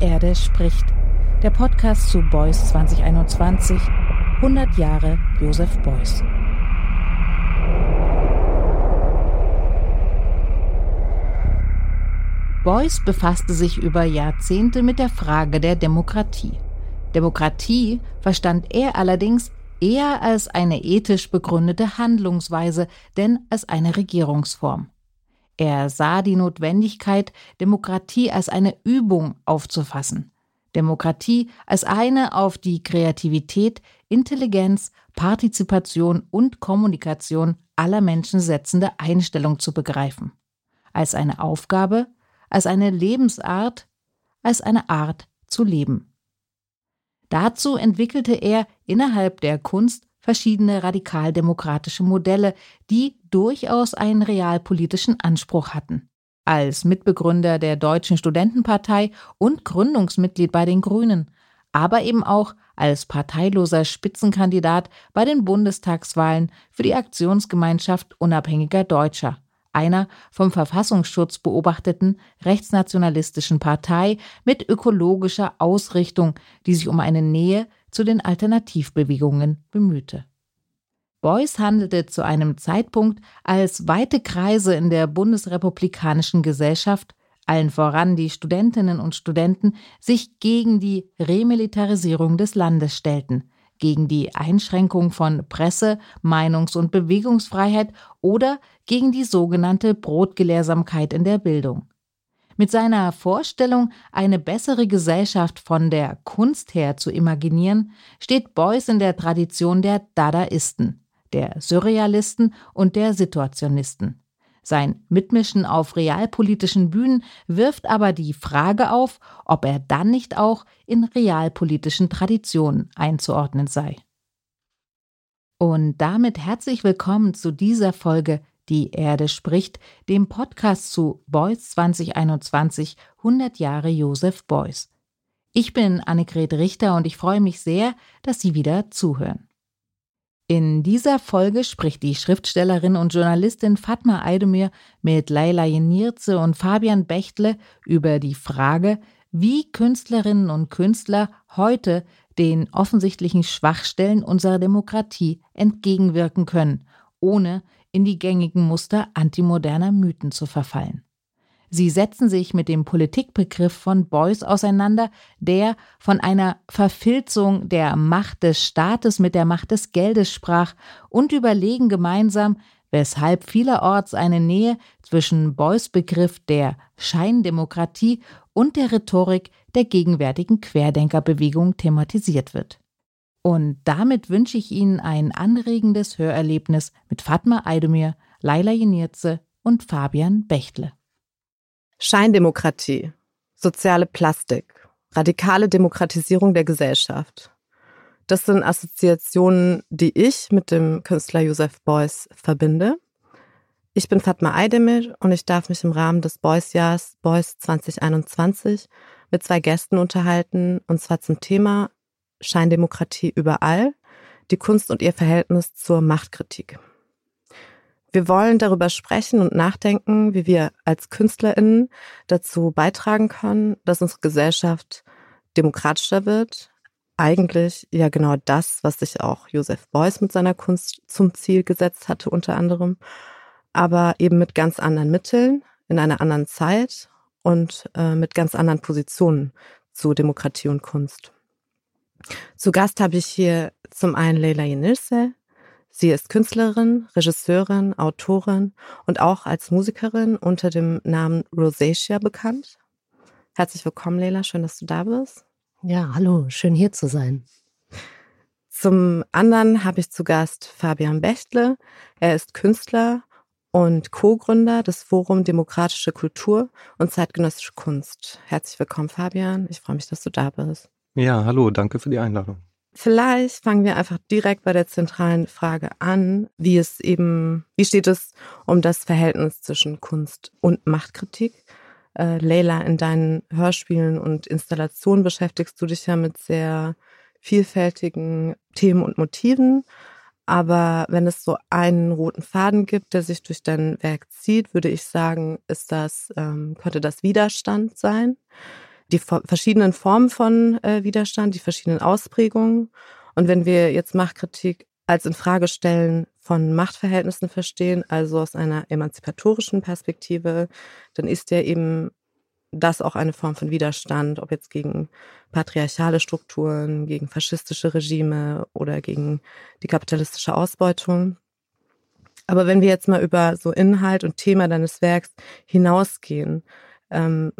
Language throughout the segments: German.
Erde spricht. Der Podcast zu Beuys 2021. 100 Jahre Josef Beuys. Beuys befasste sich über Jahrzehnte mit der Frage der Demokratie. Demokratie verstand er allerdings eher als eine ethisch begründete Handlungsweise, denn als eine Regierungsform. Er sah die Notwendigkeit, Demokratie als eine Übung aufzufassen. Demokratie als eine auf die Kreativität, Intelligenz, Partizipation und Kommunikation aller Menschen setzende Einstellung zu begreifen. Als eine Aufgabe, als eine Lebensart, als eine Art zu leben. Dazu entwickelte er innerhalb der Kunst verschiedene radikaldemokratische Modelle, die durchaus einen realpolitischen Anspruch hatten. Als Mitbegründer der Deutschen Studentenpartei und Gründungsmitglied bei den Grünen, aber eben auch als parteiloser Spitzenkandidat bei den Bundestagswahlen für die Aktionsgemeinschaft unabhängiger Deutscher, einer vom Verfassungsschutz beobachteten rechtsnationalistischen Partei mit ökologischer Ausrichtung, die sich um eine Nähe zu den Alternativbewegungen bemühte. Beuys handelte zu einem Zeitpunkt, als weite Kreise in der bundesrepublikanischen Gesellschaft, allen voran die Studentinnen und Studenten, sich gegen die Remilitarisierung des Landes stellten, gegen die Einschränkung von Presse-, Meinungs- und Bewegungsfreiheit oder gegen die sogenannte Brotgelehrsamkeit in der Bildung. Mit seiner Vorstellung, eine bessere Gesellschaft von der Kunst her zu imaginieren, steht Beuys in der Tradition der Dadaisten, der Surrealisten und der Situationisten. Sein Mitmischen auf realpolitischen Bühnen wirft aber die Frage auf, ob er dann nicht auch in realpolitischen Traditionen einzuordnen sei. Und damit herzlich willkommen zu dieser Folge die Erde spricht, dem Podcast zu Beuys 2021 100 Jahre Josef Beuys. Ich bin Annegret Richter und ich freue mich sehr, dass Sie wieder zuhören. In dieser Folge spricht die Schriftstellerin und Journalistin Fatma Eidemir mit Leila Jenirze und Fabian Bechtle über die Frage, wie Künstlerinnen und Künstler heute den offensichtlichen Schwachstellen unserer Demokratie entgegenwirken können, ohne in die gängigen Muster antimoderner Mythen zu verfallen. Sie setzen sich mit dem Politikbegriff von Beuys auseinander, der von einer Verfilzung der Macht des Staates mit der Macht des Geldes sprach und überlegen gemeinsam, weshalb vielerorts eine Nähe zwischen Beuys Begriff der Scheindemokratie und der Rhetorik der gegenwärtigen Querdenkerbewegung thematisiert wird. Und damit wünsche ich Ihnen ein anregendes Hörerlebnis mit Fatma Eidemir, Laila Jenirze und Fabian Bechtle. Scheindemokratie, soziale Plastik, radikale Demokratisierung der Gesellschaft. Das sind Assoziationen, die ich mit dem Künstler Josef Beuys verbinde. Ich bin Fatma Eidemir und ich darf mich im Rahmen des Beuys-Jahrs Beuys 2021 mit zwei Gästen unterhalten, und zwar zum Thema Scheindemokratie überall, die Kunst und ihr Verhältnis zur Machtkritik. Wir wollen darüber sprechen und nachdenken, wie wir als Künstlerinnen dazu beitragen können, dass unsere Gesellschaft demokratischer wird. Eigentlich ja genau das, was sich auch Joseph Beuys mit seiner Kunst zum Ziel gesetzt hatte, unter anderem, aber eben mit ganz anderen Mitteln, in einer anderen Zeit und äh, mit ganz anderen Positionen zu Demokratie und Kunst. Zu Gast habe ich hier zum einen Leila Yenilse. Sie ist Künstlerin, Regisseurin, Autorin und auch als Musikerin unter dem Namen Rosacea bekannt. Herzlich willkommen, Leila. Schön, dass du da bist. Ja, hallo. Schön hier zu sein. Zum anderen habe ich zu Gast Fabian Bechtle. Er ist Künstler und Co-Gründer des Forum Demokratische Kultur und zeitgenössische Kunst. Herzlich willkommen, Fabian. Ich freue mich, dass du da bist. Ja, hallo, danke für die Einladung. Vielleicht fangen wir einfach direkt bei der zentralen Frage an, wie es eben, wie steht es um das Verhältnis zwischen Kunst und Machtkritik? Äh, Leila, in deinen Hörspielen und Installationen beschäftigst du dich ja mit sehr vielfältigen Themen und Motiven. Aber wenn es so einen roten Faden gibt, der sich durch dein Werk zieht, würde ich sagen, ist das, ähm, könnte das Widerstand sein. Die verschiedenen Formen von äh, Widerstand, die verschiedenen Ausprägungen. Und wenn wir jetzt Machtkritik als Infragestellen von Machtverhältnissen verstehen, also aus einer emanzipatorischen Perspektive, dann ist ja eben das auch eine Form von Widerstand, ob jetzt gegen patriarchale Strukturen, gegen faschistische Regime oder gegen die kapitalistische Ausbeutung. Aber wenn wir jetzt mal über so Inhalt und Thema deines Werks hinausgehen, ähm,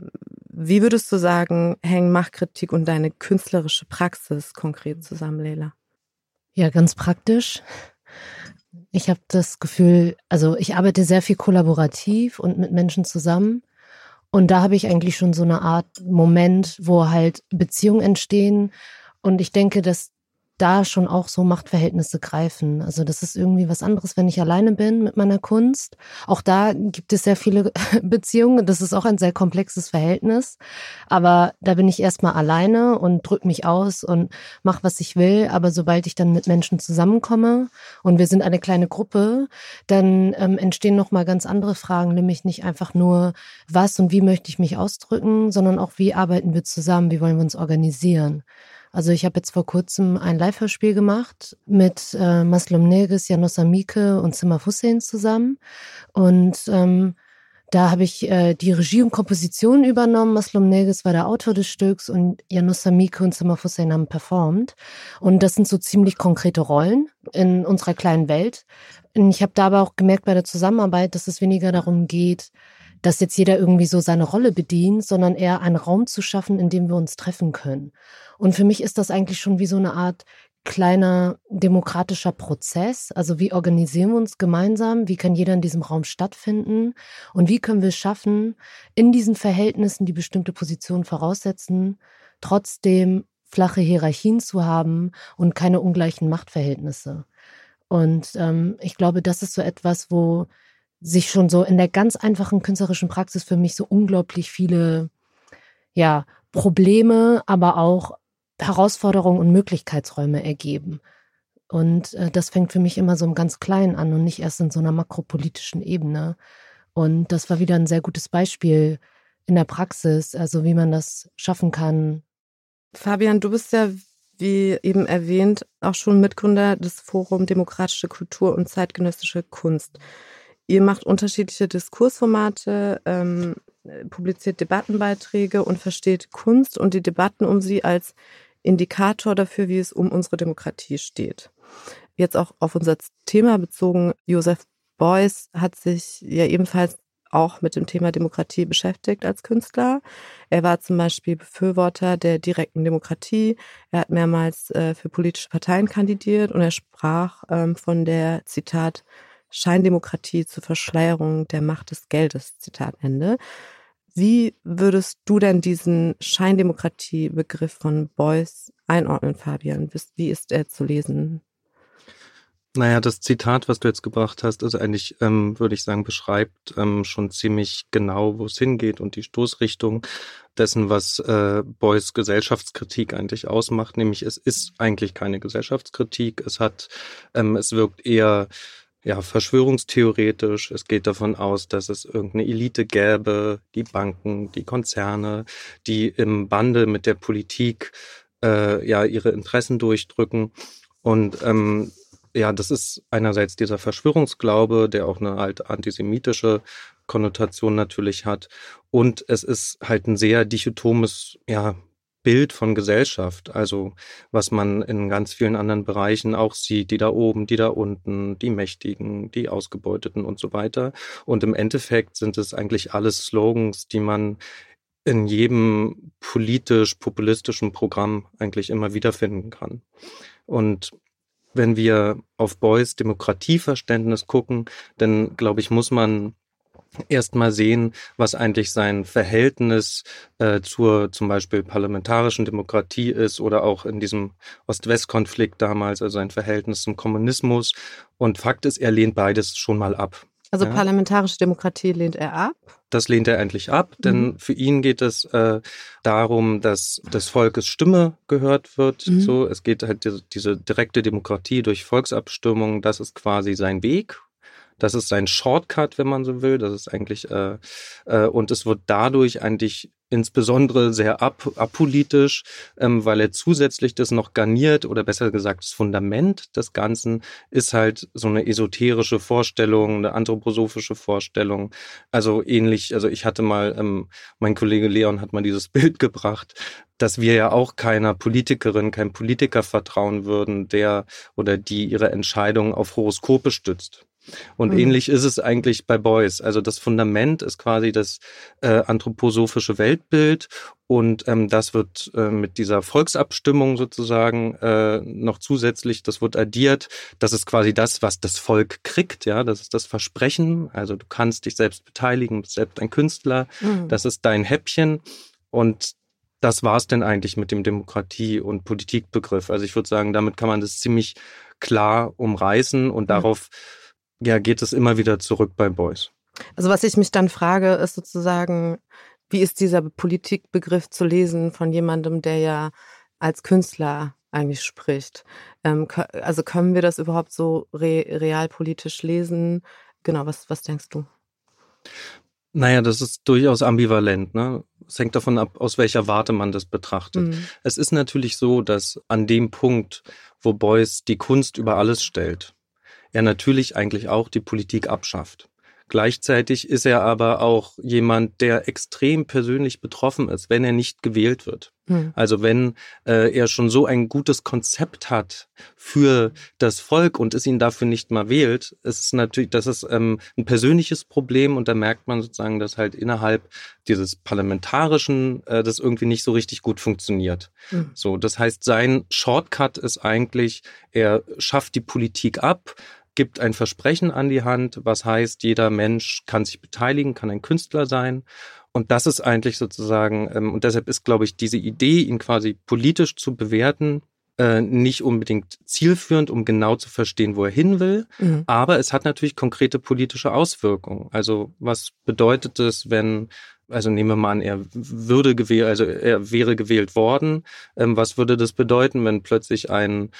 wie würdest du sagen, hängen Machtkritik und deine künstlerische Praxis konkret zusammen, Leila? Ja, ganz praktisch. Ich habe das Gefühl, also ich arbeite sehr viel kollaborativ und mit Menschen zusammen. Und da habe ich eigentlich schon so eine Art Moment, wo halt Beziehungen entstehen. Und ich denke, dass da schon auch so Machtverhältnisse greifen. Also das ist irgendwie was anderes, wenn ich alleine bin mit meiner Kunst. Auch da gibt es sehr viele Beziehungen. Das ist auch ein sehr komplexes Verhältnis. Aber da bin ich erstmal alleine und drück mich aus und mach, was ich will. Aber sobald ich dann mit Menschen zusammenkomme und wir sind eine kleine Gruppe, dann ähm, entstehen nochmal ganz andere Fragen, nämlich nicht einfach nur, was und wie möchte ich mich ausdrücken, sondern auch, wie arbeiten wir zusammen, wie wollen wir uns organisieren. Also ich habe jetzt vor kurzem ein Live-Hörspiel gemacht mit äh, Maslum Negis, Janos Amike und Zimmer Hussein zusammen. Und ähm, da habe ich äh, die Regie und Komposition übernommen. Maslum Negis war der Autor des Stücks und Janus Samike und Zimmer Hussein haben performt. Und das sind so ziemlich konkrete Rollen in unserer kleinen Welt. Und ich habe da aber auch gemerkt bei der Zusammenarbeit, dass es weniger darum geht, dass jetzt jeder irgendwie so seine Rolle bedient, sondern eher einen Raum zu schaffen, in dem wir uns treffen können. Und für mich ist das eigentlich schon wie so eine Art kleiner demokratischer Prozess. Also wie organisieren wir uns gemeinsam? Wie kann jeder in diesem Raum stattfinden? Und wie können wir es schaffen, in diesen Verhältnissen, die bestimmte Positionen voraussetzen, trotzdem flache Hierarchien zu haben und keine ungleichen Machtverhältnisse? Und ähm, ich glaube, das ist so etwas, wo sich schon so in der ganz einfachen künstlerischen Praxis für mich so unglaublich viele ja, Probleme, aber auch Herausforderungen und Möglichkeitsräume ergeben. Und äh, das fängt für mich immer so im ganz Kleinen an und nicht erst in so einer makropolitischen Ebene. Und das war wieder ein sehr gutes Beispiel in der Praxis, also wie man das schaffen kann. Fabian, du bist ja, wie eben erwähnt, auch schon Mitgründer des Forum Demokratische Kultur und zeitgenössische Kunst. Ihr macht unterschiedliche Diskursformate, ähm, publiziert Debattenbeiträge und versteht Kunst und die Debatten um sie als Indikator dafür, wie es um unsere Demokratie steht. Jetzt auch auf unser Thema bezogen, Joseph Beuys hat sich ja ebenfalls auch mit dem Thema Demokratie beschäftigt als Künstler. Er war zum Beispiel Befürworter der direkten Demokratie. Er hat mehrmals äh, für politische Parteien kandidiert und er sprach ähm, von der, Zitat, Scheindemokratie zur Verschleierung der Macht des Geldes, Zitat Ende. Wie würdest du denn diesen Scheindemokratie-Begriff von Beuys einordnen, Fabian? Wie ist er zu lesen? Naja, das Zitat, was du jetzt gebracht hast, ist eigentlich, ähm, würde ich sagen, beschreibt ähm, schon ziemlich genau, wo es hingeht und die Stoßrichtung dessen, was äh, Beuys Gesellschaftskritik eigentlich ausmacht. Nämlich, es ist eigentlich keine Gesellschaftskritik. Es hat, ähm, es wirkt eher ja, verschwörungstheoretisch. Es geht davon aus, dass es irgendeine Elite gäbe, die Banken, die Konzerne, die im Bande mit der Politik äh, ja ihre Interessen durchdrücken. Und ähm, ja, das ist einerseits dieser Verschwörungsglaube, der auch eine halt antisemitische Konnotation natürlich hat. Und es ist halt ein sehr dichotomes, ja, Bild von Gesellschaft, also was man in ganz vielen anderen Bereichen auch sieht, die da oben, die da unten, die Mächtigen, die Ausgebeuteten und so weiter. Und im Endeffekt sind es eigentlich alles Slogans, die man in jedem politisch-populistischen Programm eigentlich immer wiederfinden kann. Und wenn wir auf Beuys Demokratieverständnis gucken, dann glaube ich, muss man erstmal sehen, was eigentlich sein Verhältnis äh, zur zum Beispiel parlamentarischen Demokratie ist oder auch in diesem Ost-West-Konflikt damals, also sein Verhältnis zum Kommunismus. Und Fakt ist, er lehnt beides schon mal ab. Also ja. parlamentarische Demokratie lehnt er ab? Das lehnt er endlich ab, denn mhm. für ihn geht es äh, darum, dass des Volkes Stimme gehört wird. Mhm. So, es geht halt diese, diese direkte Demokratie durch Volksabstimmung. Das ist quasi sein Weg das ist sein Shortcut, wenn man so will. Das ist eigentlich, äh, äh, und es wird dadurch eigentlich insbesondere sehr ap apolitisch, ähm, weil er zusätzlich das noch garniert oder besser gesagt das Fundament des Ganzen ist halt so eine esoterische Vorstellung, eine anthroposophische Vorstellung. Also ähnlich, also ich hatte mal, ähm, mein Kollege Leon hat mal dieses Bild gebracht, dass wir ja auch keiner Politikerin, keinem Politiker vertrauen würden, der oder die ihre Entscheidungen auf Horoskope stützt. Und mhm. ähnlich ist es eigentlich bei Beuys. Also das Fundament ist quasi das äh, anthroposophische Weltbild und ähm, das wird äh, mit dieser Volksabstimmung sozusagen äh, noch zusätzlich, das wird addiert. Das ist quasi das, was das Volk kriegt. Ja, das ist das Versprechen. Also du kannst dich selbst beteiligen, bist selbst ein Künstler. Mhm. Das ist dein Häppchen. Und das war's denn eigentlich mit dem Demokratie- und Politikbegriff. Also ich würde sagen, damit kann man das ziemlich klar umreißen und mhm. darauf ja, geht es immer wieder zurück bei Beuys. Also was ich mich dann frage, ist sozusagen, wie ist dieser Politikbegriff zu lesen von jemandem, der ja als Künstler eigentlich spricht? Ähm, also können wir das überhaupt so re realpolitisch lesen? Genau, was, was denkst du? Naja, das ist durchaus ambivalent. Ne? Es hängt davon ab, aus welcher Warte man das betrachtet. Mhm. Es ist natürlich so, dass an dem Punkt, wo Beuys die Kunst über alles stellt, er natürlich eigentlich auch die Politik abschafft. Gleichzeitig ist er aber auch jemand, der extrem persönlich betroffen ist, wenn er nicht gewählt wird. Hm. Also wenn äh, er schon so ein gutes Konzept hat für das Volk und es ihn dafür nicht mal wählt, ist es natürlich, das ist ähm, ein persönliches Problem und da merkt man sozusagen, dass halt innerhalb dieses parlamentarischen äh, das irgendwie nicht so richtig gut funktioniert. Hm. So, das heißt, sein Shortcut ist eigentlich, er schafft die Politik ab, gibt ein Versprechen an die Hand, was heißt, jeder Mensch kann sich beteiligen, kann ein Künstler sein. Und das ist eigentlich sozusagen, ähm, und deshalb ist, glaube ich, diese Idee, ihn quasi politisch zu bewerten, äh, nicht unbedingt zielführend, um genau zu verstehen, wo er hin will. Mhm. Aber es hat natürlich konkrete politische Auswirkungen. Also was bedeutet es, wenn also nehmen wir mal an, er würde gewählt, also er wäre gewählt worden. Ähm, was würde das bedeuten, wenn plötzlich ein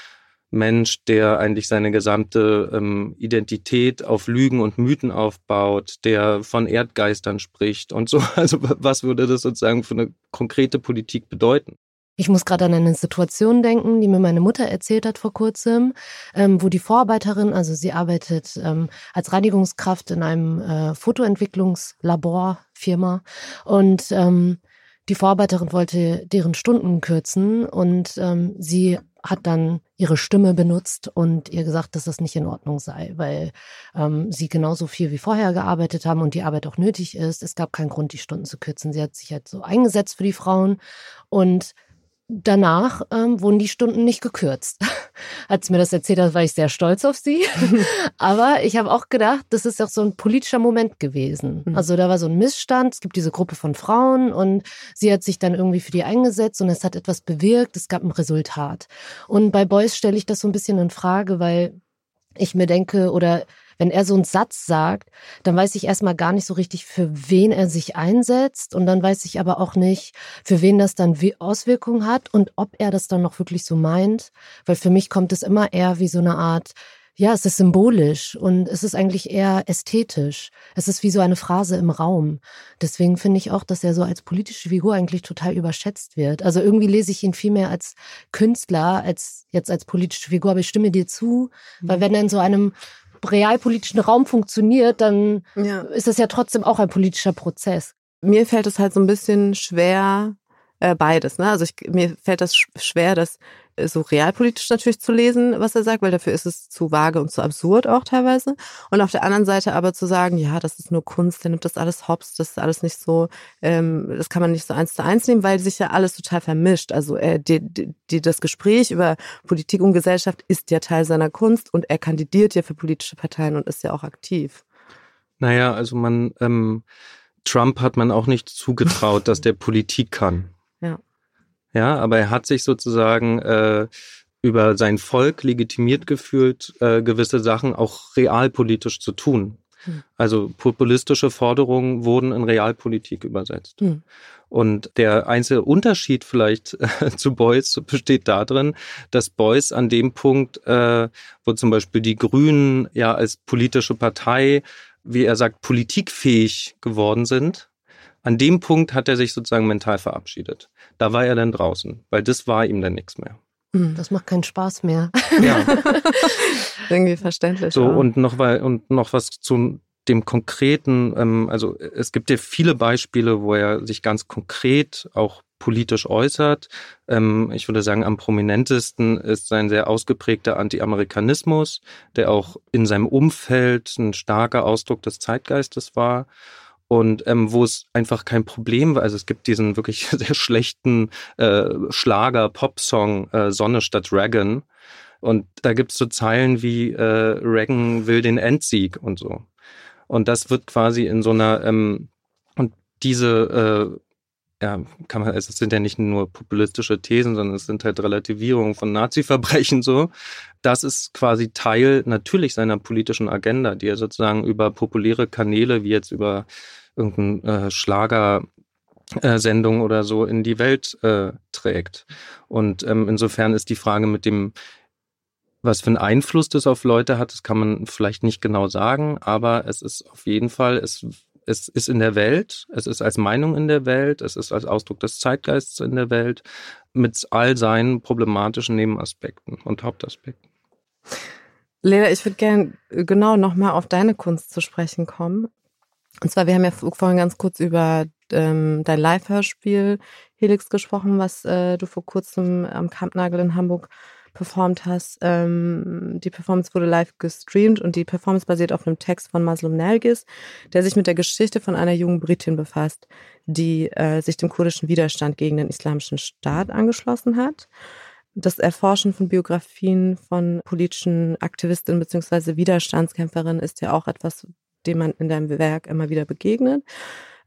Mensch, der eigentlich seine gesamte ähm, Identität auf Lügen und Mythen aufbaut, der von Erdgeistern spricht und so. Also was würde das sozusagen für eine konkrete Politik bedeuten? Ich muss gerade an eine Situation denken, die mir meine Mutter erzählt hat vor kurzem, ähm, wo die Vorarbeiterin, also sie arbeitet ähm, als Reinigungskraft in einem äh, Fotoentwicklungslabor Firma und ähm, die Vorarbeiterin wollte deren Stunden kürzen und ähm, sie hat dann ihre Stimme benutzt und ihr gesagt, dass das nicht in Ordnung sei, weil ähm, sie genauso viel wie vorher gearbeitet haben und die Arbeit auch nötig ist. Es gab keinen Grund, die Stunden zu kürzen. Sie hat sich halt so eingesetzt für die Frauen und danach ähm, wurden die Stunden nicht gekürzt. Als sie mir das erzählt hat, war ich sehr stolz auf sie. Aber ich habe auch gedacht, das ist auch so ein politischer Moment gewesen. Mhm. Also da war so ein Missstand. Es gibt diese Gruppe von Frauen und sie hat sich dann irgendwie für die eingesetzt und es hat etwas bewirkt. Es gab ein Resultat. Und bei Beuys stelle ich das so ein bisschen in Frage, weil ich mir denke, oder wenn er so einen Satz sagt, dann weiß ich erstmal gar nicht so richtig, für wen er sich einsetzt. Und dann weiß ich aber auch nicht, für wen das dann Auswirkungen hat und ob er das dann noch wirklich so meint. Weil für mich kommt es immer eher wie so eine Art, ja, es ist symbolisch und es ist eigentlich eher ästhetisch. Es ist wie so eine Phrase im Raum. Deswegen finde ich auch, dass er so als politische Figur eigentlich total überschätzt wird. Also irgendwie lese ich ihn viel mehr als Künstler als jetzt als politische Figur, aber ich stimme dir zu, weil mhm. wenn er in so einem realpolitischen Raum funktioniert, dann ja. ist das ja trotzdem auch ein politischer Prozess. Mir fällt es halt so ein bisschen schwer, äh, beides. Ne? Also ich, mir fällt das schwer, das äh, so realpolitisch natürlich zu lesen, was er sagt, weil dafür ist es zu vage und zu absurd auch teilweise. Und auf der anderen Seite aber zu sagen, ja, das ist nur Kunst, der nimmt das alles hops, das ist alles nicht so, ähm, das kann man nicht so eins zu eins nehmen, weil sich ja alles total vermischt. Also äh, die, die, die, das Gespräch über Politik und Gesellschaft ist ja Teil seiner Kunst und er kandidiert ja für politische Parteien und ist ja auch aktiv. Naja, also man, ähm, Trump hat man auch nicht zugetraut, dass der Politik kann. Ja. Ja, aber er hat sich sozusagen äh, über sein Volk legitimiert gefühlt, äh, gewisse Sachen auch realpolitisch zu tun. Hm. Also populistische Forderungen wurden in Realpolitik übersetzt. Hm. Und der einzige Unterschied vielleicht äh, zu Beuys besteht darin, dass Beuys an dem Punkt, äh, wo zum Beispiel die Grünen ja als politische Partei, wie er sagt, politikfähig geworden sind, An dem Punkt hat er sich sozusagen mental verabschiedet. Da war er dann draußen, weil das war ihm dann nichts mehr. Hm, das macht keinen Spaß mehr. Ja. Irgendwie verständlich. So, auch. und noch, weil, und noch was zu dem konkreten, ähm, also es gibt ja viele Beispiele, wo er sich ganz konkret auch politisch äußert. Ähm, ich würde sagen, am prominentesten ist sein sehr ausgeprägter Anti-Amerikanismus, der auch in seinem Umfeld ein starker Ausdruck des Zeitgeistes war und ähm, wo es einfach kein Problem war. Also es gibt diesen wirklich sehr schlechten äh, Schlager-Pop-Song äh, Sonne statt Reagan. Und da gibt es so Zeilen wie äh, Reagan will den Endsieg und so. Und das wird quasi in so einer ähm, und diese äh, ja, kann man, es sind ja nicht nur populistische Thesen, sondern es sind halt Relativierungen von Nazi-Verbrechen so. Das ist quasi Teil natürlich seiner politischen Agenda, die er sozusagen über populäre Kanäle wie jetzt über irgendeinen äh, Schlager äh, Sendung oder so in die Welt äh, trägt. Und ähm, insofern ist die Frage mit dem, was für einen Einfluss das auf Leute hat, das kann man vielleicht nicht genau sagen, aber es ist auf jeden Fall, es es ist in der Welt, es ist als Meinung in der Welt, es ist als Ausdruck des Zeitgeists in der Welt, mit all seinen problematischen Nebenaspekten und Hauptaspekten. Lena, ich würde gerne genau nochmal auf deine Kunst zu sprechen kommen. Und zwar, wir haben ja vorhin ganz kurz über ähm, dein Live-Hörspiel Helix gesprochen, was äh, du vor kurzem am Kampnagel in Hamburg performt hast. Ähm, die Performance wurde live gestreamt und die Performance basiert auf einem Text von Maslum Nergis, der sich mit der Geschichte von einer jungen Britin befasst, die äh, sich dem kurdischen Widerstand gegen den islamischen Staat angeschlossen hat. Das Erforschen von Biografien von politischen Aktivistinnen bzw. Widerstandskämpferinnen ist ja auch etwas, dem man in deinem Werk immer wieder begegnet.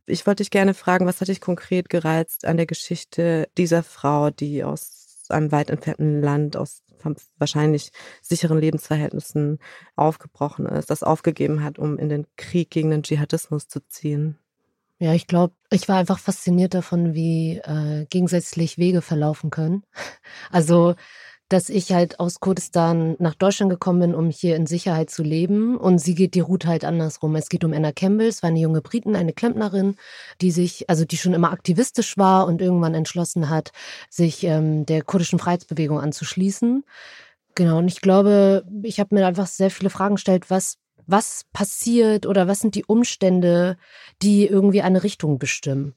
Ich wollte dich gerne fragen, was hat dich konkret gereizt an der Geschichte dieser Frau, die aus einem weit entfernten Land aus wahrscheinlich sicheren Lebensverhältnissen aufgebrochen ist, das aufgegeben hat, um in den Krieg gegen den Dschihadismus zu ziehen. Ja, ich glaube, ich war einfach fasziniert davon, wie äh, gegensätzlich Wege verlaufen können. Also dass ich halt aus Kurdistan nach Deutschland gekommen bin, um hier in Sicherheit zu leben. Und sie geht die Route halt andersrum. Es geht um Anna Campbell, es war eine junge Briten, eine Klempnerin, die sich, also die schon immer aktivistisch war und irgendwann entschlossen hat, sich ähm, der kurdischen Freiheitsbewegung anzuschließen. Genau, und ich glaube, ich habe mir einfach sehr viele Fragen gestellt, was was passiert oder was sind die Umstände, die irgendwie eine Richtung bestimmen.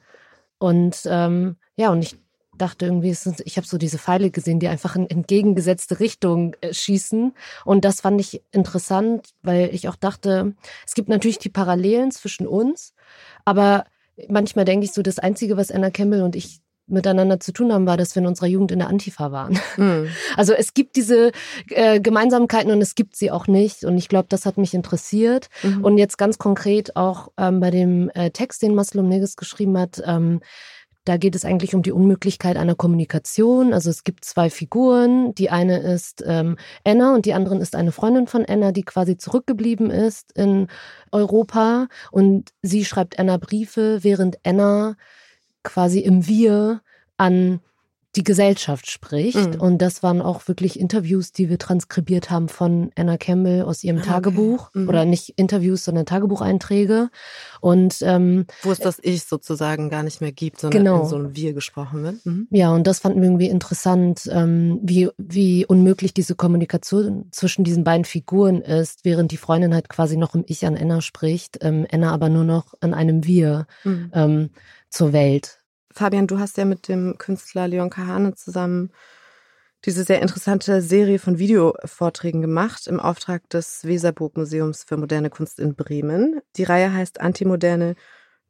Und ähm, ja, und ich dachte irgendwie, ich habe so diese Pfeile gesehen, die einfach in entgegengesetzte Richtung äh, schießen. Und das fand ich interessant, weil ich auch dachte, es gibt natürlich die Parallelen zwischen uns, aber manchmal denke ich so, das Einzige, was Anna Campbell und ich miteinander zu tun haben, war, dass wir in unserer Jugend in der Antifa waren. Mhm. Also es gibt diese äh, Gemeinsamkeiten und es gibt sie auch nicht. Und ich glaube, das hat mich interessiert. Mhm. Und jetzt ganz konkret auch ähm, bei dem äh, Text, den Maslum Neges geschrieben hat, ähm, da geht es eigentlich um die Unmöglichkeit einer Kommunikation. Also es gibt zwei Figuren. Die eine ist ähm, Anna und die andere ist eine Freundin von Anna, die quasi zurückgeblieben ist in Europa. Und sie schreibt Anna Briefe, während Anna quasi im Wir an die Gesellschaft spricht. Mhm. Und das waren auch wirklich Interviews, die wir transkribiert haben von Anna Campbell aus ihrem ah, okay. Tagebuch. Mhm. Oder nicht Interviews, sondern Tagebucheinträge. Und ähm, wo es das Ich sozusagen gar nicht mehr gibt, sondern genau. in so einem Wir gesprochen wird. Mhm. Ja, und das fanden wir irgendwie interessant, ähm, wie, wie unmöglich diese Kommunikation zwischen diesen beiden Figuren ist, während die Freundin halt quasi noch im Ich an Anna spricht, ähm, Anna aber nur noch an einem Wir mhm. ähm, zur Welt Fabian, du hast ja mit dem Künstler Leon Kahane zusammen diese sehr interessante Serie von Videovorträgen gemacht im Auftrag des Weserburg Museums für moderne Kunst in Bremen. Die Reihe heißt Antimoderne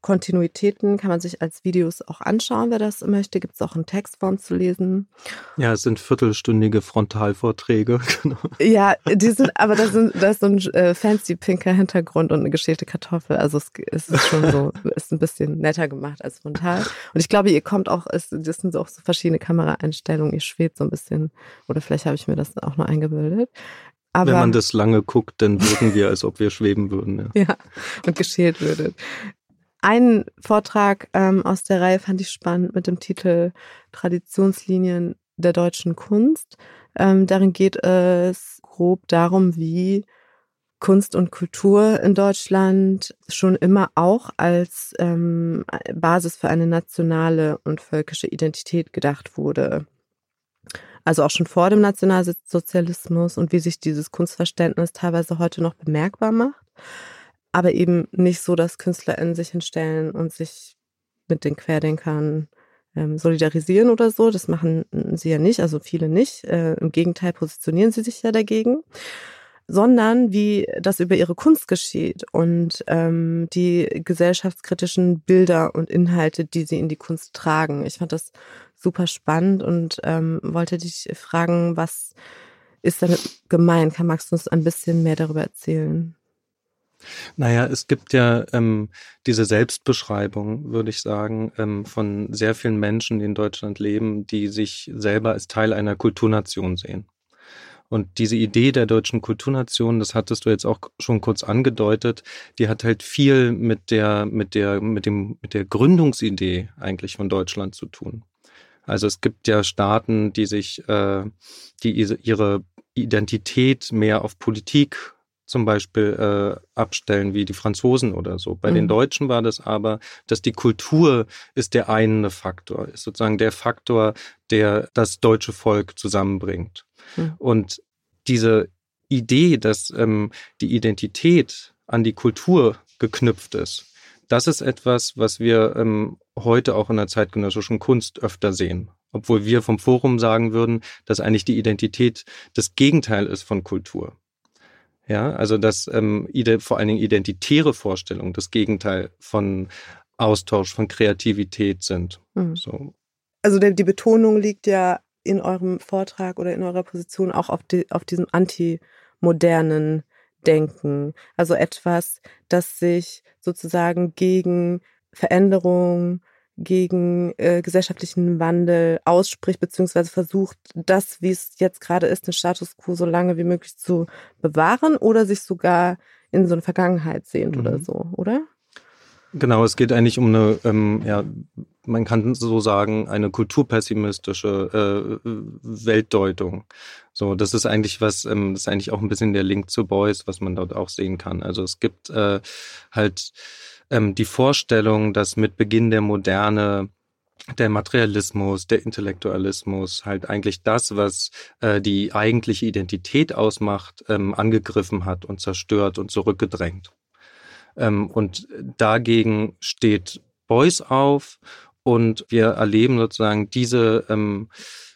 Kontinuitäten kann man sich als Videos auch anschauen, wer das möchte. Gibt es auch in Textform zu lesen. Ja, es sind viertelstündige Frontalvorträge. Genau. Ja, die sind, aber da, sind, da ist so ein äh, fancy pinker Hintergrund und eine geschälte Kartoffel. Also es, es ist schon so, ist ein bisschen netter gemacht als frontal. Und ich glaube, ihr kommt auch, es, das sind auch so verschiedene Kameraeinstellungen. Ihr schwebt so ein bisschen, oder vielleicht habe ich mir das auch nur eingebildet. Aber, Wenn man das lange guckt, dann wirken wir, als ob wir schweben würden. Ja, ja und geschält würdet. Einen Vortrag ähm, aus der Reihe fand ich spannend mit dem Titel Traditionslinien der deutschen Kunst. Ähm, darin geht es grob darum, wie Kunst und Kultur in Deutschland schon immer auch als ähm, Basis für eine nationale und völkische Identität gedacht wurde. Also auch schon vor dem Nationalsozialismus und wie sich dieses Kunstverständnis teilweise heute noch bemerkbar macht. Aber eben nicht so, dass KünstlerInnen sich hinstellen und sich mit den Querdenkern ähm, solidarisieren oder so. Das machen sie ja nicht, also viele nicht. Äh, Im Gegenteil positionieren sie sich ja dagegen sondern wie das über ihre Kunst geschieht und ähm, die gesellschaftskritischen Bilder und Inhalte, die sie in die Kunst tragen. Ich fand das super spannend und ähm, wollte dich fragen, was ist damit gemeint? Kann magst du uns ein bisschen mehr darüber erzählen? Naja, es gibt ja ähm, diese Selbstbeschreibung, würde ich sagen, ähm, von sehr vielen Menschen, die in Deutschland leben, die sich selber als Teil einer Kulturnation sehen. Und diese Idee der deutschen Kulturnation, das hattest du jetzt auch schon kurz angedeutet, die hat halt viel mit der, mit der, mit dem, mit der Gründungsidee eigentlich von Deutschland zu tun. Also es gibt ja Staaten, die sich, äh, die ihre Identität mehr auf Politik zum Beispiel äh, abstellen, wie die Franzosen oder so. Bei mhm. den Deutschen war das aber, dass die Kultur ist der eine Faktor, ist sozusagen der Faktor, der das deutsche Volk zusammenbringt. Mhm. Und diese Idee, dass ähm, die Identität an die Kultur geknüpft ist, das ist etwas, was wir ähm, heute auch in der zeitgenössischen Kunst öfter sehen. Obwohl wir vom Forum sagen würden, dass eigentlich die Identität das Gegenteil ist von Kultur. Ja, also dass ähm, vor allen Dingen identitäre Vorstellungen das Gegenteil von Austausch, von Kreativität sind. Mhm. So. Also die Betonung liegt ja in eurem Vortrag oder in eurer Position auch auf, die, auf diesem antimodernen Denken. Also etwas, das sich sozusagen gegen Veränderung, gegen äh, gesellschaftlichen Wandel ausspricht, beziehungsweise versucht, das, wie es jetzt gerade ist, den Status quo so lange wie möglich zu bewahren oder sich sogar in so eine Vergangenheit sehnt mhm. oder so, oder? Genau, es geht eigentlich um eine, ähm, ja, man kann so sagen, eine kulturpessimistische äh, Weltdeutung. So, das ist eigentlich was, ähm, das ist eigentlich auch ein bisschen der Link zu Beuys, was man dort auch sehen kann. Also es gibt äh, halt ähm, die Vorstellung, dass mit Beginn der Moderne der Materialismus, der Intellektualismus, halt eigentlich das, was äh, die eigentliche Identität ausmacht, ähm, angegriffen hat und zerstört und zurückgedrängt. Ähm, und dagegen steht Beuys auf und wir erleben sozusagen diese ähm,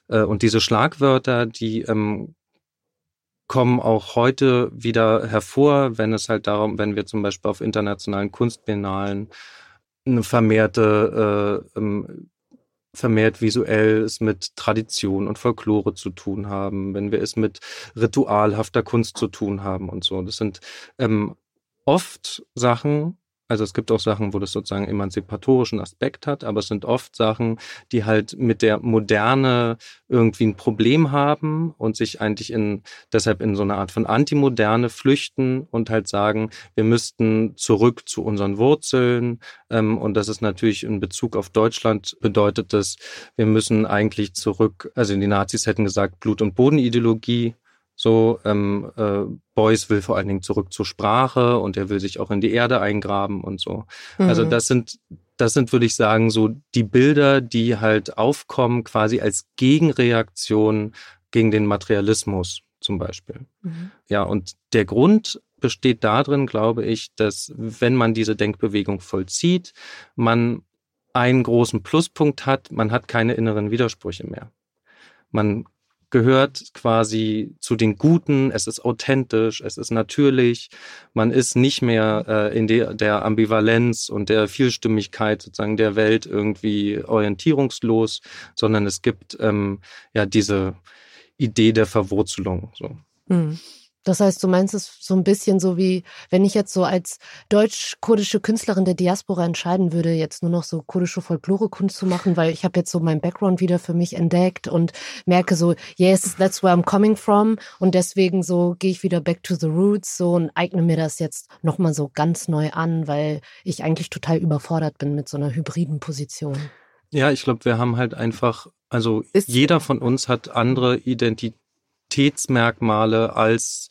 äh, und diese Schlagwörter, die ähm, kommen auch heute wieder hervor, wenn es halt darum, wenn wir zum Beispiel auf internationalen Kunstbiennalen eine vermehrte äh, ähm, vermehrt visuell es mit Tradition und Folklore zu tun haben, wenn wir es mit ritualhafter Kunst zu tun haben und so. Das sind ähm, oft Sachen, also es gibt auch Sachen, wo das sozusagen emanzipatorischen Aspekt hat, aber es sind oft Sachen, die halt mit der Moderne irgendwie ein Problem haben und sich eigentlich in deshalb in so eine Art von Antimoderne flüchten und halt sagen, wir müssten zurück zu unseren Wurzeln. Ähm, und das ist natürlich in Bezug auf Deutschland bedeutet das, wir müssen eigentlich zurück, also die Nazis hätten gesagt, Blut- und Bodenideologie so, ähm, äh, Beuys will vor allen Dingen zurück zur Sprache und er will sich auch in die Erde eingraben und so. Also mhm. Also das sind, das sind, würde ich sagen, so die Bilder, die halt aufkommen, quasi als Gegenreaktion gegen den Materialismus zum Beispiel. Mhm. Ja, und der Grund besteht darin, glaube ich, dass wenn man diese Denkbewegung vollzieht, man einen großen Pluspunkt hat, man hat keine inneren Widersprüche mehr. Man gehört quasi zu den Guten, es ist authentisch, es ist natürlich, man ist nicht mehr äh, in der, der Ambivalenz und der Vielstimmigkeit sozusagen der Welt irgendwie orientierungslos, sondern es gibt ähm, ja diese Idee der Verwurzelung. So. Mhm. Das heißt, du meinst es so ein bisschen so wie, wenn ich jetzt so als deutsch-kurdische Künstlerin der Diaspora entscheiden würde, jetzt nur noch so kurdische Folklore-Kunst zu machen, weil ich habe jetzt so meinen Background wieder für mich entdeckt und merke so, yes, that's where I'm coming from und deswegen so gehe ich wieder back to the roots so und eigne mir das jetzt nochmal so ganz neu an, weil ich eigentlich total überfordert bin mit so einer hybriden Position. Ja, ich glaube, wir haben halt einfach, also Ist jeder von uns hat andere Identitäten Identitätsmerkmale als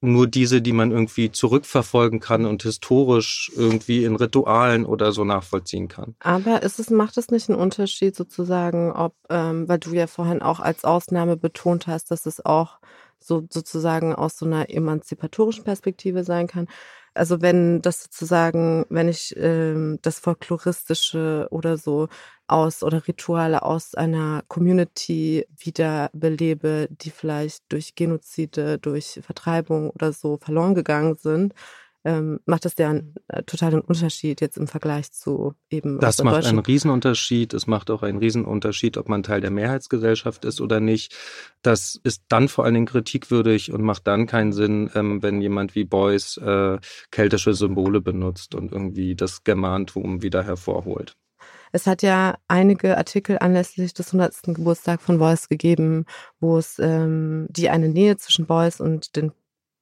nur diese, die man irgendwie zurückverfolgen kann und historisch irgendwie in Ritualen oder so nachvollziehen kann. Aber ist es, macht es nicht einen Unterschied sozusagen, ob, ähm, weil du ja vorhin auch als Ausnahme betont hast, dass es auch so sozusagen aus so einer emanzipatorischen Perspektive sein kann. Also wenn das sozusagen, wenn ich ähm, das Folkloristische oder so aus oder Rituale aus einer Community wiederbelebe, die vielleicht durch Genozide, durch Vertreibung oder so verloren gegangen sind, ähm, macht das ja einen äh, totalen Unterschied jetzt im Vergleich zu eben. Das macht einen Riesenunterschied. Es macht auch einen Riesenunterschied, ob man Teil der Mehrheitsgesellschaft ist oder nicht. Das ist dann vor allen Dingen kritikwürdig und macht dann keinen Sinn, ähm, wenn jemand wie Beuys äh, keltische Symbole benutzt und irgendwie das Germantum wieder hervorholt. Es hat ja einige Artikel anlässlich des 100. Geburtstags von Beuys gegeben, wo es ähm, die eine Nähe zwischen Beuys und den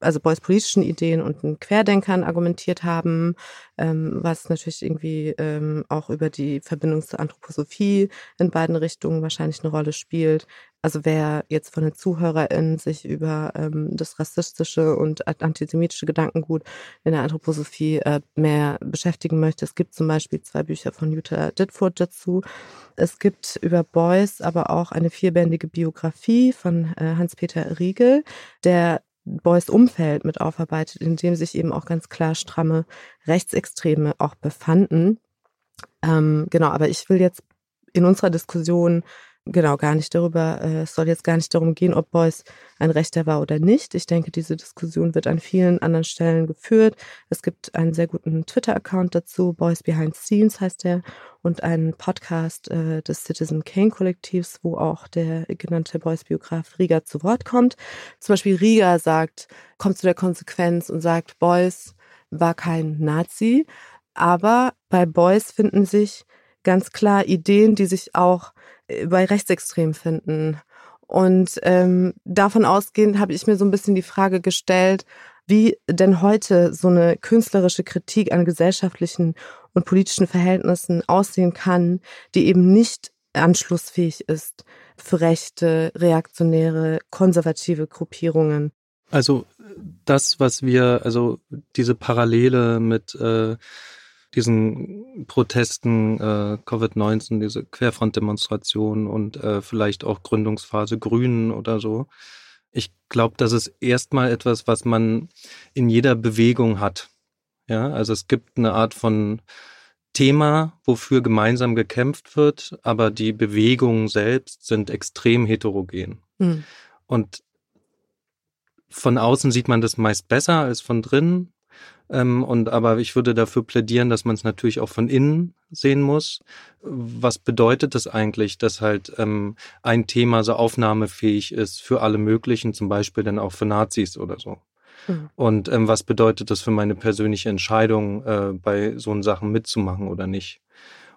also Beuys politischen Ideen und den Querdenkern argumentiert haben, ähm, was natürlich irgendwie ähm, auch über die Verbindung zur Anthroposophie in beiden Richtungen wahrscheinlich eine Rolle spielt. Also wer jetzt von den ZuhörerInnen sich über ähm, das rassistische und antisemitische Gedankengut in der Anthroposophie äh, mehr beschäftigen möchte, es gibt zum Beispiel zwei Bücher von Jutta Ditfurth dazu. Es gibt über Beuys aber auch eine vierbändige Biografie von äh, Hans-Peter Riegel, der Beuys Umfeld mit aufarbeitet, in dem sich eben auch ganz klar stramme Rechtsextreme auch befanden. Ähm, genau, aber ich will jetzt in unserer Diskussion genau gar nicht darüber, äh, es soll jetzt gar nicht darum gehen, ob Beuys ein Rechter war oder nicht. Ich denke, diese Diskussion wird an vielen anderen Stellen geführt. Es gibt einen sehr guten Twitter-Account dazu, Beuys Behind Scenes heißt der, und einen Podcast äh, des Citizen Kane Kollektivs, wo auch der genannte Beuys-Biograf Rieger zu Wort kommt. Zum Beispiel Rieger sagt, kommt zu der Konsequenz und sagt, Beuys war kein Nazi, aber bei Beuys finden sich ganz klar Ideen, die sich auch bei Rechtsextremen finden. Und ähm, davon ausgehend habe ich mir so ein bisschen die Frage gestellt, wie denn heute so eine künstlerische Kritik an gesellschaftlichen und politischen Verhältnissen aussehen kann, die eben nicht anschlussfähig ist für rechte, reaktionäre, konservative Gruppierungen. Also das, was wir, also diese Parallele mit äh, diesen Protesten, äh, Covid-19, diese Querfrontdemonstrationen und äh, vielleicht auch Gründungsphase Grünen oder so. Ich glaube, das ist erstmal etwas, was man in jeder Bewegung hat. Ja, also es gibt eine Art von Thema, wofür gemeinsam gekämpft wird, aber die Bewegungen selbst sind extrem heterogen. Mhm. Und von außen sieht man das meist besser als von drinnen. Ähm, und aber ich würde dafür plädieren, dass man es natürlich auch von innen sehen muss. Was bedeutet das eigentlich, dass halt ähm, ein Thema so aufnahmefähig ist für alle möglichen, zum Beispiel dann auch für Nazis oder so? Mhm. Und ähm, was bedeutet das für meine persönliche Entscheidung, äh, bei so Sachen mitzumachen oder nicht?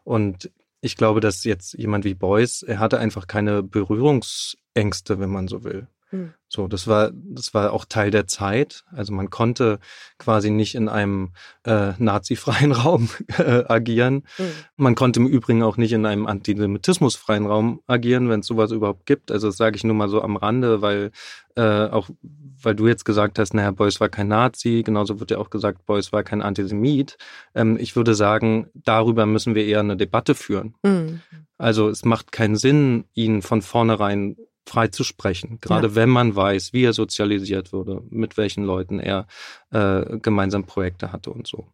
Und ich glaube, dass jetzt jemand wie Beuys, er hatte einfach keine Berührungsängste, wenn man so will. Hm. So, das war, das war auch Teil der Zeit. Also man konnte quasi nicht in einem äh, nazifreien Raum äh, agieren. Mhm. Man konnte im Übrigen auch nicht in einem antisemitismusfreien Raum agieren, wenn es sowas überhaupt gibt. Also das sage ich nur mal so am Rande, weil äh, auch weil du jetzt gesagt hast, naja, Beuys war kein Nazi, genauso wird ja auch gesagt, Beuys war kein Antisemit. Ähm, ich würde sagen, darüber müssen wir eher eine Debatte führen. Mhm. Also es macht keinen Sinn, ihn von vornherein frei zu sprechen, gerade ja. wenn man weiß, wie er sozialisiert wurde, mit welchen Leuten er äh, gemeinsam Projekte hatte und so.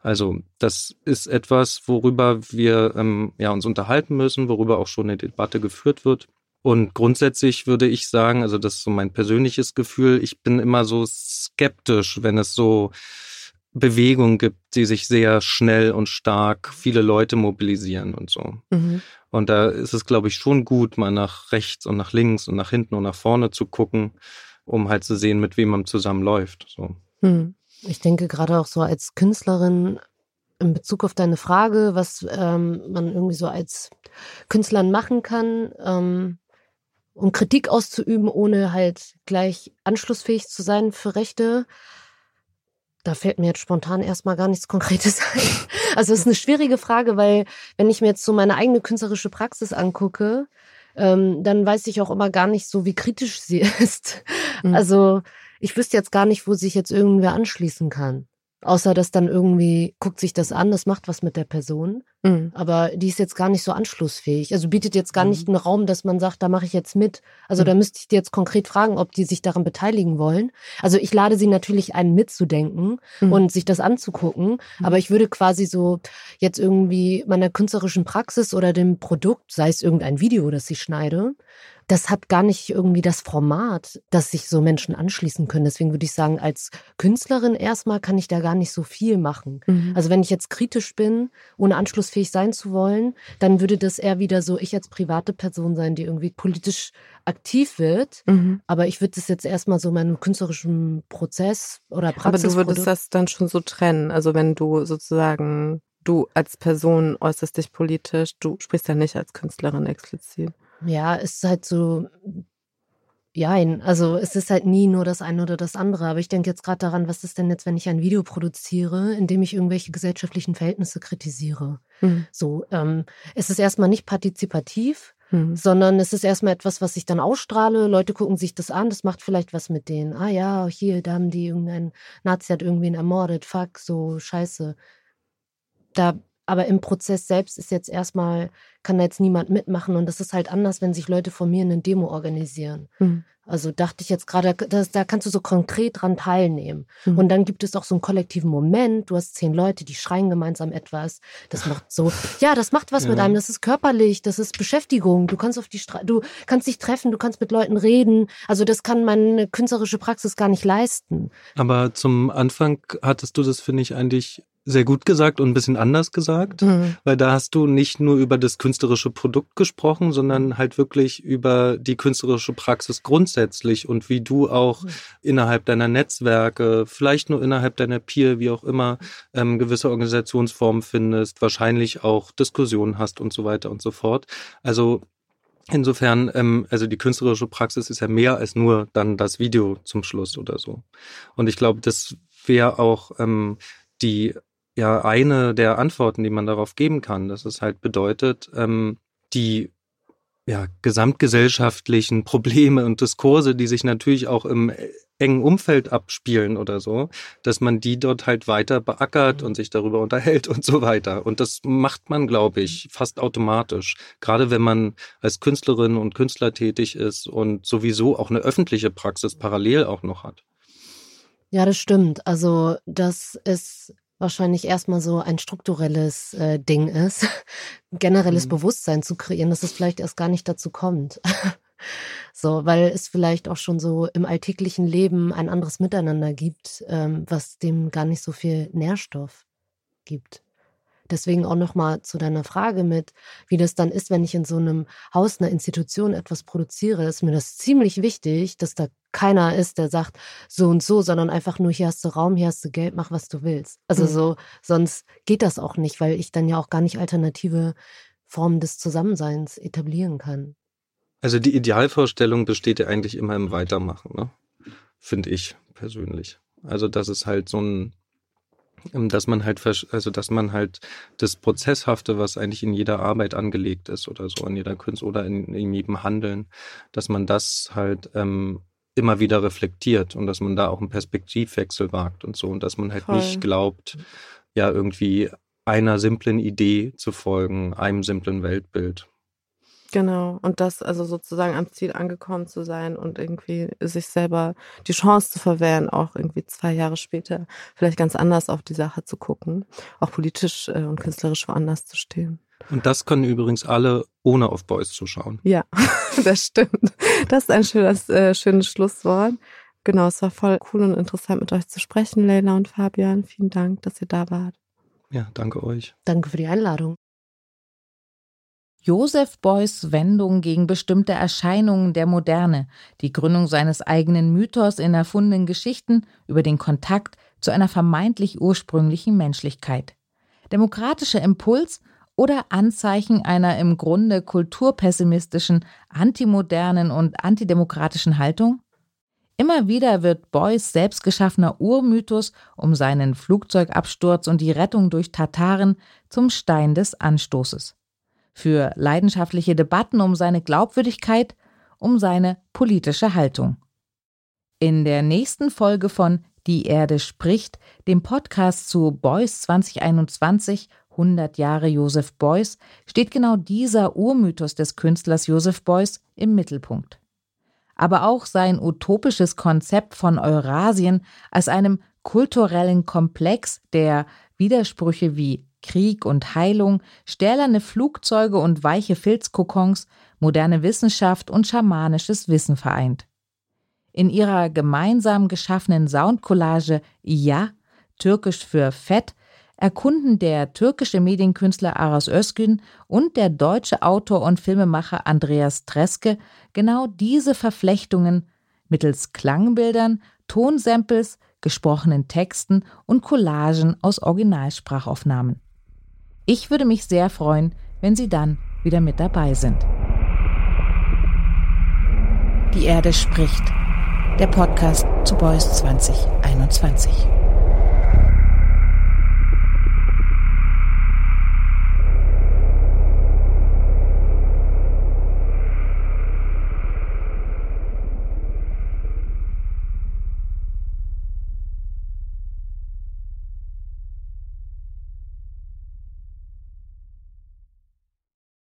Also das ist etwas, worüber wir ähm, ja, uns unterhalten müssen, worüber auch schon eine Debatte geführt wird. Und grundsätzlich würde ich sagen, also das ist so mein persönliches Gefühl, ich bin immer so skeptisch, wenn es so Bewegungen gibt, die sich sehr schnell und stark viele Leute mobilisieren und so. Mhm. Und da ist es, glaube ich, schon gut, mal nach rechts und nach links und nach hinten und nach vorne zu gucken, um halt zu sehen, mit wem man zusammenläuft. So. Mhm. Ich denke gerade auch so als Künstlerin in Bezug auf deine Frage, was ähm, man irgendwie so als Künstlerin machen kann, ähm, um Kritik auszuüben, ohne halt gleich anschlussfähig zu sein für Rechte. Da fällt mir jetzt spontan erstmal gar nichts Konkretes ein. Also es ist eine schwierige Frage, weil wenn ich mir jetzt so meine eigene künstlerische Praxis angucke, ähm, dann weiß ich auch immer gar nicht so, wie kritisch sie ist. Mhm. Also ich wüsste jetzt gar nicht, wo sich jetzt irgendwer anschließen kann. Außer dass dann irgendwie guckt sich das an, das macht was mit der Person. Mhm. Aber die ist jetzt gar nicht so anschlussfähig. Also bietet jetzt gar mhm. nicht einen Raum, dass man sagt, da mache ich jetzt mit. Also mhm. da müsste ich dir jetzt konkret fragen, ob die sich daran beteiligen wollen. Also ich lade sie natürlich ein, mitzudenken mhm. und sich das anzugucken. Mhm. Aber ich würde quasi so jetzt irgendwie meiner künstlerischen Praxis oder dem Produkt, sei es irgendein Video, das ich schneide, das hat gar nicht irgendwie das Format, dass sich so Menschen anschließen können. Deswegen würde ich sagen, als Künstlerin erstmal kann ich da gar nicht so viel machen. Mhm. Also wenn ich jetzt kritisch bin, ohne anschlussfähig sein zu wollen, dann würde das eher wieder so ich als private Person sein, die irgendwie politisch aktiv wird. Mhm. Aber ich würde das jetzt erstmal so meinem künstlerischen Prozess oder Praxis. Aber du würdest das dann schon so trennen. Also wenn du sozusagen du als Person äußerst dich politisch, du sprichst ja nicht als Künstlerin explizit. Ja, es ist halt so, Jein, also es ist halt nie nur das eine oder das andere. Aber ich denke jetzt gerade daran, was ist denn jetzt, wenn ich ein Video produziere, in dem ich irgendwelche gesellschaftlichen Verhältnisse kritisiere? Mhm. So, ähm, es ist erstmal nicht partizipativ, mhm. sondern es ist erstmal etwas, was ich dann ausstrahle. Leute gucken sich das an, das macht vielleicht was mit denen. Ah ja, hier, da haben die irgendein Nazi hat irgendwen ermordet, fuck, so scheiße. Da aber im Prozess selbst ist jetzt erstmal, kann da jetzt niemand mitmachen. Und das ist halt anders, wenn sich Leute von mir eine Demo organisieren. Mhm. Also dachte ich jetzt gerade, da kannst du so konkret dran teilnehmen. Mhm. Und dann gibt es auch so einen kollektiven Moment. Du hast zehn Leute, die schreien gemeinsam etwas. Das macht so, ja, das macht was ja. mit einem. Das ist körperlich, das ist Beschäftigung. Du kannst auf die Stra du kannst dich treffen, du kannst mit Leuten reden. Also das kann meine künstlerische Praxis gar nicht leisten. Aber zum Anfang hattest du das, finde ich, eigentlich sehr gut gesagt und ein bisschen anders gesagt, mhm. weil da hast du nicht nur über das künstlerische Produkt gesprochen, sondern halt wirklich über die künstlerische Praxis grundsätzlich und wie du auch mhm. innerhalb deiner Netzwerke, vielleicht nur innerhalb deiner Peer, wie auch immer, ähm, gewisse Organisationsformen findest, wahrscheinlich auch Diskussionen hast und so weiter und so fort. Also Insofern, ähm, also die künstlerische Praxis ist ja mehr als nur dann das Video zum Schluss oder so. Und ich glaube, das wäre auch ähm, die ja eine der Antworten, die man darauf geben kann, dass es halt bedeutet, ähm, die ja, gesamtgesellschaftlichen Probleme und Diskurse, die sich natürlich auch im engen Umfeld abspielen oder so, dass man die dort halt weiter beackert und sich darüber unterhält und so weiter. Und das macht man, glaube ich, fast automatisch. Gerade wenn man als Künstlerin und Künstler tätig ist und sowieso auch eine öffentliche Praxis parallel auch noch hat. Ja, das stimmt. Also das ist wahrscheinlich erstmal so ein strukturelles äh, Ding ist, generelles mhm. Bewusstsein zu kreieren, dass es vielleicht erst gar nicht dazu kommt. so, weil es vielleicht auch schon so im alltäglichen Leben ein anderes Miteinander gibt, ähm, was dem gar nicht so viel Nährstoff gibt. Deswegen auch nochmal zu deiner Frage mit, wie das dann ist, wenn ich in so einem Haus, einer Institution etwas produziere, ist mir das ziemlich wichtig, dass da keiner ist, der sagt so und so, sondern einfach nur, hier hast du Raum, hier hast du Geld, mach was du willst. Also mhm. so, sonst geht das auch nicht, weil ich dann ja auch gar nicht alternative Formen des Zusammenseins etablieren kann. Also die Idealvorstellung besteht ja eigentlich immer im Weitermachen, ne? Finde ich persönlich. Also das ist halt so ein dass man halt, also dass man halt das Prozesshafte, was eigentlich in jeder Arbeit angelegt ist oder so, in jeder Kunst oder in, in jedem Handeln, dass man das halt ähm, immer wieder reflektiert und dass man da auch einen Perspektivwechsel wagt und so und dass man halt Voll. nicht glaubt, ja irgendwie einer simplen Idee zu folgen, einem simplen Weltbild. Genau, und das also sozusagen am Ziel angekommen zu sein und irgendwie sich selber die Chance zu verwehren, auch irgendwie zwei Jahre später vielleicht ganz anders auf die Sache zu gucken, auch politisch äh, und künstlerisch woanders zu stehen. Und das können übrigens alle ohne auf Boys zu schauen. Ja, das stimmt. Das ist ein schönes, äh, schönes Schlusswort. Genau, es war voll cool und interessant mit euch zu sprechen, Leila und Fabian. Vielen Dank, dass ihr da wart. Ja, danke euch. Danke für die Einladung. Joseph Beuys Wendung gegen bestimmte Erscheinungen der Moderne, die Gründung seines eigenen Mythos in erfundenen Geschichten über den Kontakt zu einer vermeintlich ursprünglichen Menschlichkeit. Demokratischer Impuls oder Anzeichen einer im Grunde kulturpessimistischen, antimodernen und antidemokratischen Haltung? Immer wieder wird Beuys selbstgeschaffener Urmythos um seinen Flugzeugabsturz und die Rettung durch Tataren zum Stein des Anstoßes für leidenschaftliche Debatten um seine Glaubwürdigkeit, um seine politische Haltung. In der nächsten Folge von Die Erde spricht, dem Podcast zu Beuys 2021 100 Jahre Joseph Beuys, steht genau dieser Urmythos des Künstlers Joseph Beuys im Mittelpunkt. Aber auch sein utopisches Konzept von Eurasien als einem kulturellen Komplex, der Widersprüche wie Krieg und Heilung, stählerne Flugzeuge und weiche Filzkokons, moderne Wissenschaft und schamanisches Wissen vereint. In ihrer gemeinsam geschaffenen Soundcollage Ja, türkisch für Fett, erkunden der türkische Medienkünstler Aras Özgün und der deutsche Autor und Filmemacher Andreas Treske genau diese Verflechtungen mittels Klangbildern, Tonsamples, gesprochenen Texten und Collagen aus Originalsprachaufnahmen. Ich würde mich sehr freuen, wenn Sie dann wieder mit dabei sind. Die Erde spricht. Der Podcast zu Beuys 2021.